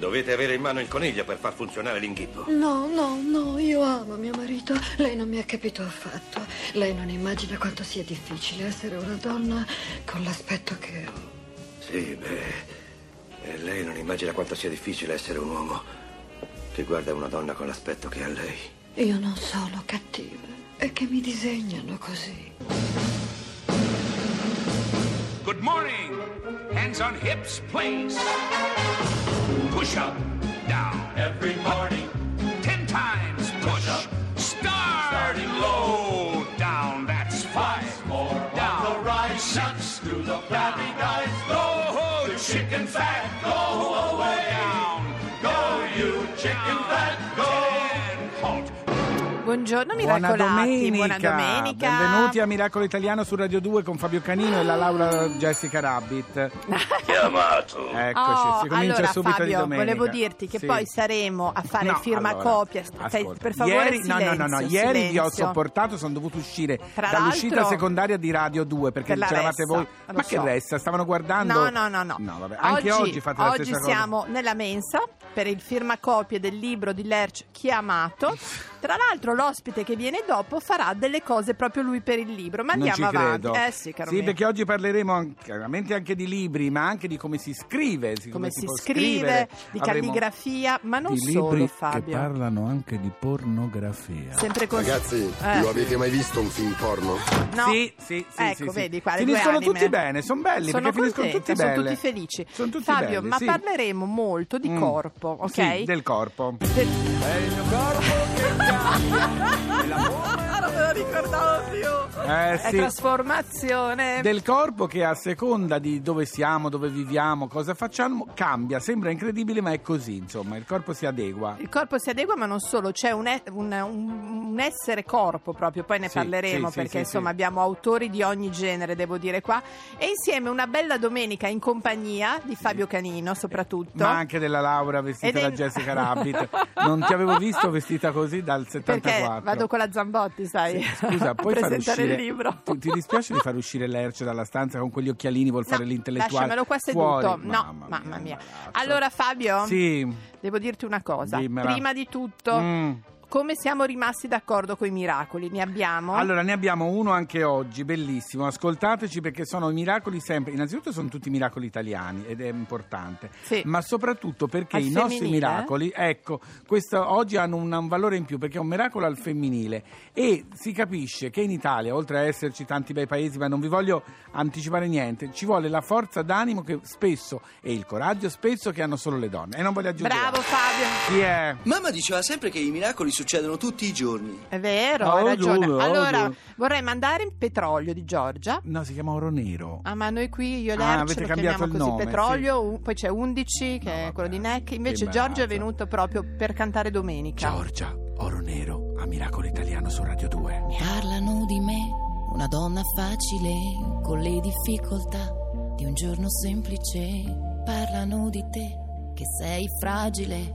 Dovete avere in mano il coniglio per far funzionare l'inghippo. No, no, no, io amo mio marito. Lei non mi ha capito affatto. Lei non immagina quanto sia difficile essere una donna con l'aspetto che ho. Sì, beh. E lei non immagina quanto sia difficile essere un uomo che guarda una donna con l'aspetto che ha lei. Io non sono cattiva. È che mi disegnano così. Hands on hips, please. Push up, down. Every morning. Ten times push. Up, start. Starting low. Down, that's five. More down. the rise. Six. through the flabby guys. Go, chicken fat. Go Buongiorno Buona miracolati, domenica. buona domenica. Benvenuti a Miracolo Italiano su Radio 2 con Fabio Canino e la Laura Jessica Rabbit. Chiamato. Eccoci, Oh, si comincia allora, subito Fabio, di domenica. volevo dirti che Sì. poi saremo a fare No, il firmacopia. allora, Stai- ascolta, per favore, ieri, no, no, no, no, silenzio, ieri vi ho silenzio. sopportato, sono dovuto uscire Tra dall'uscita secondaria di Radio 2 perché c'eravate voi. lo Ma che so. ressa? Stavano guardando? No, no, no, no. No, vabbè, anche oggi, fate la oggi stessa siamo nella mensa per il firmacopie del libro di Lerch Chiamato. Tra l'altro l'ospite che viene dopo farà delle cose proprio lui per il libro. Ma Non andiamo ci avanti. credo. Eh sì, caro Sì, mio. perché oggi parleremo anche, chiaramente anche di libri, ma anche di come si scrive. di come si può scrive, scrivere. di Avremo- calligrafia, ma non di solo libri Fabio. che parlano anche di pornografia. Sempre così. Ragazzi, Eh. lo avete mai visto un film porno? No. Sì, sì, sì. Ecco, sì, sì. vedi qua Finiscono tutti bene, sono belli Sono perché finiscono contenta, tutti sono bene. tutti felici. Sono tutti Fabio, belli, ma sì. parleremo molto di Mm. corpo, ok? Sì, del corpo. Del- non me lo ricordavo più. Eh, È sì. trasformazione. Del corpo che a seconda di dove siamo, dove viviamo, cosa facciamo, cambia. Sembra incredibile, ma è così, insomma, il corpo si adegua. Il corpo si adegua, ma non solo, c'è un, e- un- un- un essere corpo proprio, poi ne Sì, parleremo sì, sì, perché sì, insomma sì. abbiamo autori di ogni genere, devo dire qua. E insieme una bella domenica in compagnia di Fabio Canino, soprattutto. Ma anche della Laura vestita Ed da Jessica Rabbit. Non ti avevo visto vestita così dal 74. Perché vado con la Zambotti, sai? Scusa, a puoi far uscire il libro. Ti, ti dispiace di far uscire Lercio dalla stanza con quegli occhialini, vuol fare No, l'intellettuale? Lasciamelo qua seduto. Fuori. No, mamma mia. ragazzo. Allora, Fabio, Sì. devo dirti una cosa. Dimmela. Prima di tutto, Mm. Come siamo rimasti d'accordo con i miracoli? Ne abbiamo? Allora, ne abbiamo uno anche oggi, bellissimo. Ascoltateci perché sono i miracoli sempre. Innanzitutto sono tutti miracoli italiani ed è importante. Sì. Ma soprattutto perché Al i nostri femminile, miracoli, ecco, questo oggi hanno un, un valore in più perché è un miracolo al femminile e si capisce che in Italia, oltre a esserci tanti bei paesi, ma non vi voglio anticipare niente, ci vuole la forza d'animo che spesso e il coraggio spesso che hanno solo le donne. E non voglio aggiungere. Bravo. Fabio. Chi è? Mamma diceva sempre che i miracoli succedono tutti i giorni. È vero, Ah, hai ragione. giuro, Allora, giuro. vorrei mandare il petrolio di Giorgia. No, si chiama Oro Nero. Ah, ma noi qui io e Ah, Lerch avete lo cambiato chiamiamo il così, nome, petrolio, un- poi c'è 11 che No, è vabbè, quello di Neck, invece Giorgio è venuto proprio per cantare domenica. Giorgia, Oro Nero, a Miracolo Italiano su Radio 2. Parlano di me, una donna facile, con le difficoltà di un giorno semplice. Parlano di te, che sei fragile,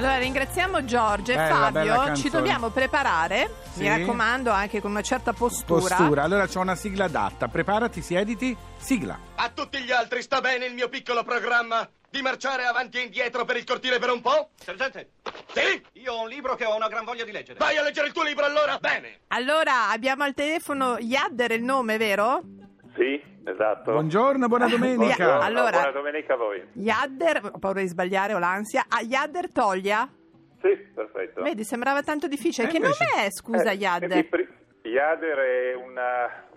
Allora ringraziamo Giorgio e Bella, bella Fabio, ci canzone. dobbiamo preparare, Sì. mi raccomando anche con una certa postura. Postura. Allora c'è una sigla adatta. Preparati, siediti. Sigla. A tutti gli altri sta bene il mio piccolo programma di marciare avanti e indietro per il cortile per un po'? Sergente? Sì? Io ho un libro che ho una gran voglia di leggere. Vai a leggere il tuo libro allora? Bene. Allora abbiamo al telefono Yadder il nome, vero? Sì, esatto. Buongiorno, buona domenica. Buongiorno, Allora- buona domenica a voi. Yadder, ho paura di sbagliare, ho l'ansia. Ah, Yadder Toglia? Sì, perfetto. Vedi, sembrava tanto difficile. Eh, che invece- nome è, scusa, Eh, Yadder? pri- Iader è una,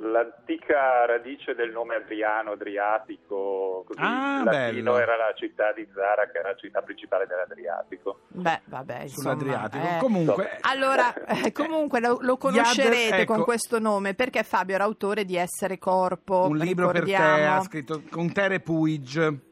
l'antica radice del nome Adriano, Adriatico, così Ah, latino bello. era la città di Zara che era la città principale dell'Adriatico. Beh, vabbè, insomma. Sull'Adriatico. eh. Comunque, Allora, eh, comunque lo, lo conoscerete Yadder, ecco. con questo nome perché Fabio era autore di Essere Corpo. un libro per te ha scritto con Tere Puig.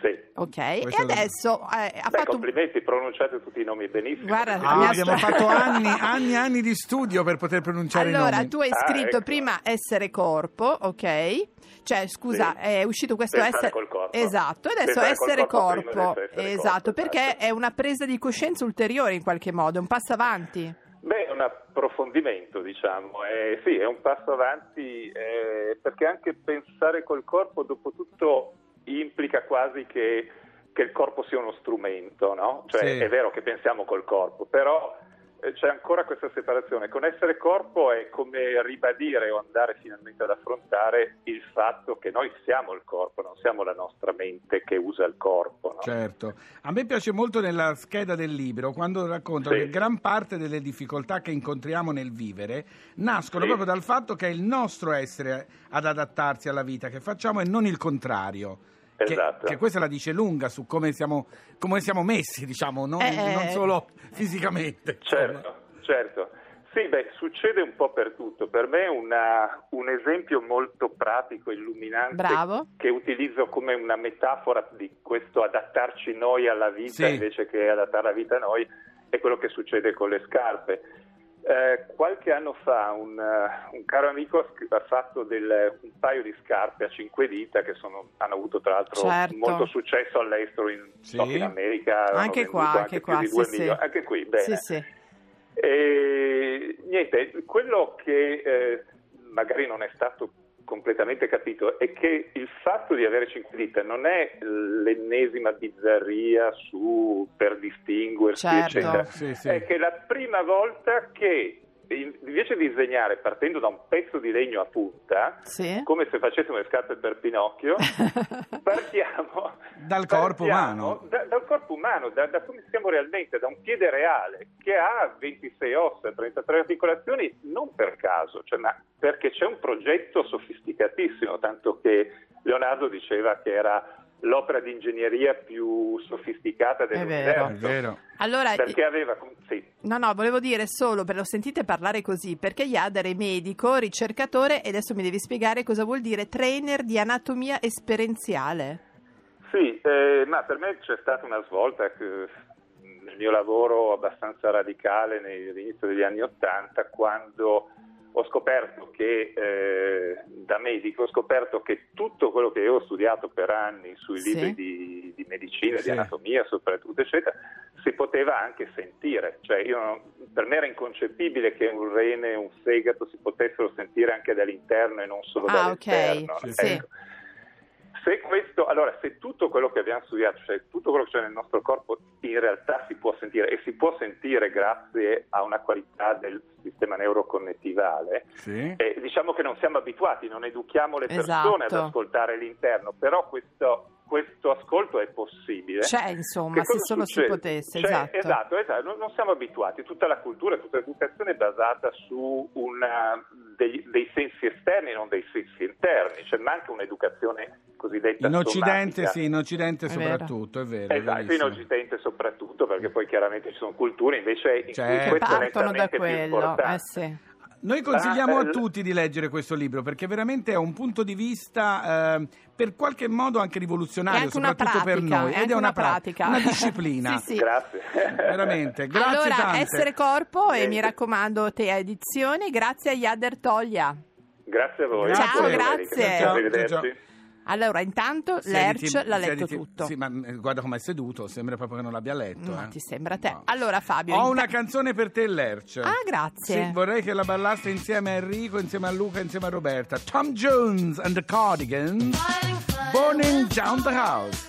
Sì. Ok, e Questo lo- adesso eh, ha Beh, fatto. complimenti, pronunciate tutti i nomi benissimo. Guarda, Ah, mi abbiamo fatto anni, anni, anni di studio per poter pronunciare i Allora, nomi. tu hai Ah, scritto ecco. prima essere corpo, ok? Cioè, scusa, Sì. è uscito questo Pensare essere col corpo. Esatto, adesso Pensare col essere corpo corpo. di essere esatto, corpo, perché esatto. è una presa di coscienza ulteriore in qualche modo, è un passo avanti. Beh, è un approfondimento, diciamo. Eh, sì, è un passo avanti eh, perché anche pensare col corpo, dopo tutto, implica quasi che, che il corpo sia uno strumento, no? Cioè, Sì. è vero che pensiamo col corpo, però eh, c'è ancora questa separazione. Con essere corpo è come ribadire o andare finalmente ad affrontare il fatto che noi siamo il corpo, non siamo la nostra mente che usa il corpo, no? Certo, a me piace molto nella scheda del libro quando racconta Sì. che gran parte delle difficoltà che incontriamo nel vivere nascono Sì. proprio dal fatto che è il nostro essere ad adattarsi alla vita che facciamo e non il contrario. Che, Esatto. che questa la dice lunga su come siamo, come siamo messi, diciamo, non, Eh, non solo fisicamente. Certo, certo. Sì, beh, succede un po' per tutto. Per me una- un esempio molto pratico, illuminante, Bravo. che utilizzo come una metafora di questo adattarci noi alla vita Sì. invece che adattare la vita a noi, è quello che succede con le scarpe. Eh, qualche anno fa un, eh, un caro amico ha fatto del- un paio di scarpe a cinque dita che sono- hanno avuto tra l'altro Certo. molto successo all'estero in, Sì. in America. Anche qua, anche anche qua, sì, sì. milioni. Anche qui, bene. Sì, sì. E, niente, quello che eh, magari non è stato completamente capito è che il fatto di avere cinque dita non è l'ennesima bizzarria su per distinguersi, Certo. eccetera. Sì, sì. È che la prima volta che invece di disegnare partendo da un pezzo di legno a punta, Sì. come se facessimo le scarpe per Pinocchio, partiamo Dal corpo partiamo umano. da- dal corpo umano, da, da come siamo realmente, da un piede reale che ha 26 ossa, 33 articolazioni, non per caso, cioè, ma perché c'è un progetto sofisticatissimo, tanto che Leonardo diceva che era l'opera di ingegneria più sofisticata vero. dell'universo. È vero. Allora, Perché aveva... Sì, No, no, volevo dire solo, per lo sentite parlare così, perché Yader è medico, ricercatore e adesso mi devi spiegare cosa vuol dire trainer di anatomia esperienziale. Sì, eh, ma per me c'è stata una svolta che, nel mio lavoro abbastanza radicale all'inizio degli anni Ottanta, quando ho scoperto che, eh, da medico, ho scoperto che tutto quello che io ho studiato per anni sui Sì. libri di, di medicina, Sì. di anatomia soprattutto, eccetera, si poteva anche sentire. Cioè io non- per me era inconcepibile che un rene e un fegato si potessero sentire anche dall'interno e non solo Ah, ok. dall'esterno. Sì. Ecco. Se questo, allora, se tutto quello che abbiamo studiato, cioè tutto quello che c'è nel nostro corpo, in realtà si può sentire e si può sentire grazie a una qualità del sistema neuroconnettivale, Sì. eh, diciamo che non siamo abituati, non educhiamo le persone Esatto. ad ascoltare l'interno, però questo, questo ascolto è possibile. C'è, insomma, se solo si succede? potesse, Cioè, esatto. esatto, esatto, non, non siamo abituati, tutta la cultura, tutta l'educazione è basata su una- dei, dei sensi esterni, non dei sensi interni, cioè manca un'educazione cosiddetta In Occidente somatica. sì, in Occidente È vero. soprattutto, è vero. è Esatto, in verissimo. Occidente soprattutto, perché poi chiaramente ci sono culture invece in cui Certo. questo Partono da quello, eh sì. Noi consigliamo Ah, a eh, tutti di leggere questo libro perché veramente è un punto di vista eh, per qualche modo anche rivoluzionario, anche soprattutto per pratica, noi. è Ed è una, una pra- pratica. una disciplina. Sì, sì. Grazie. Veramente, grazie allora, tante. essere corpo e Eh. mi raccomando, te edizioni, grazie a Yader Toglia. Grazie a voi. Ciao, Grazie, grazie. Ciao. Allora, intanto Lerch l'ha letto siediti- tutto. Sì, ma eh, guarda come è seduto, sembra proprio che non l'abbia letto. Ma eh. ti sembra a te? No. Allora, Fabio. Ho inta- una canzone per te, Lerch. Ah, grazie. Sì, vorrei che la ballaste insieme a Enrico, insieme a Luca, insieme a Roberta. Tom Jones and the Cardigans, Burning Down the House.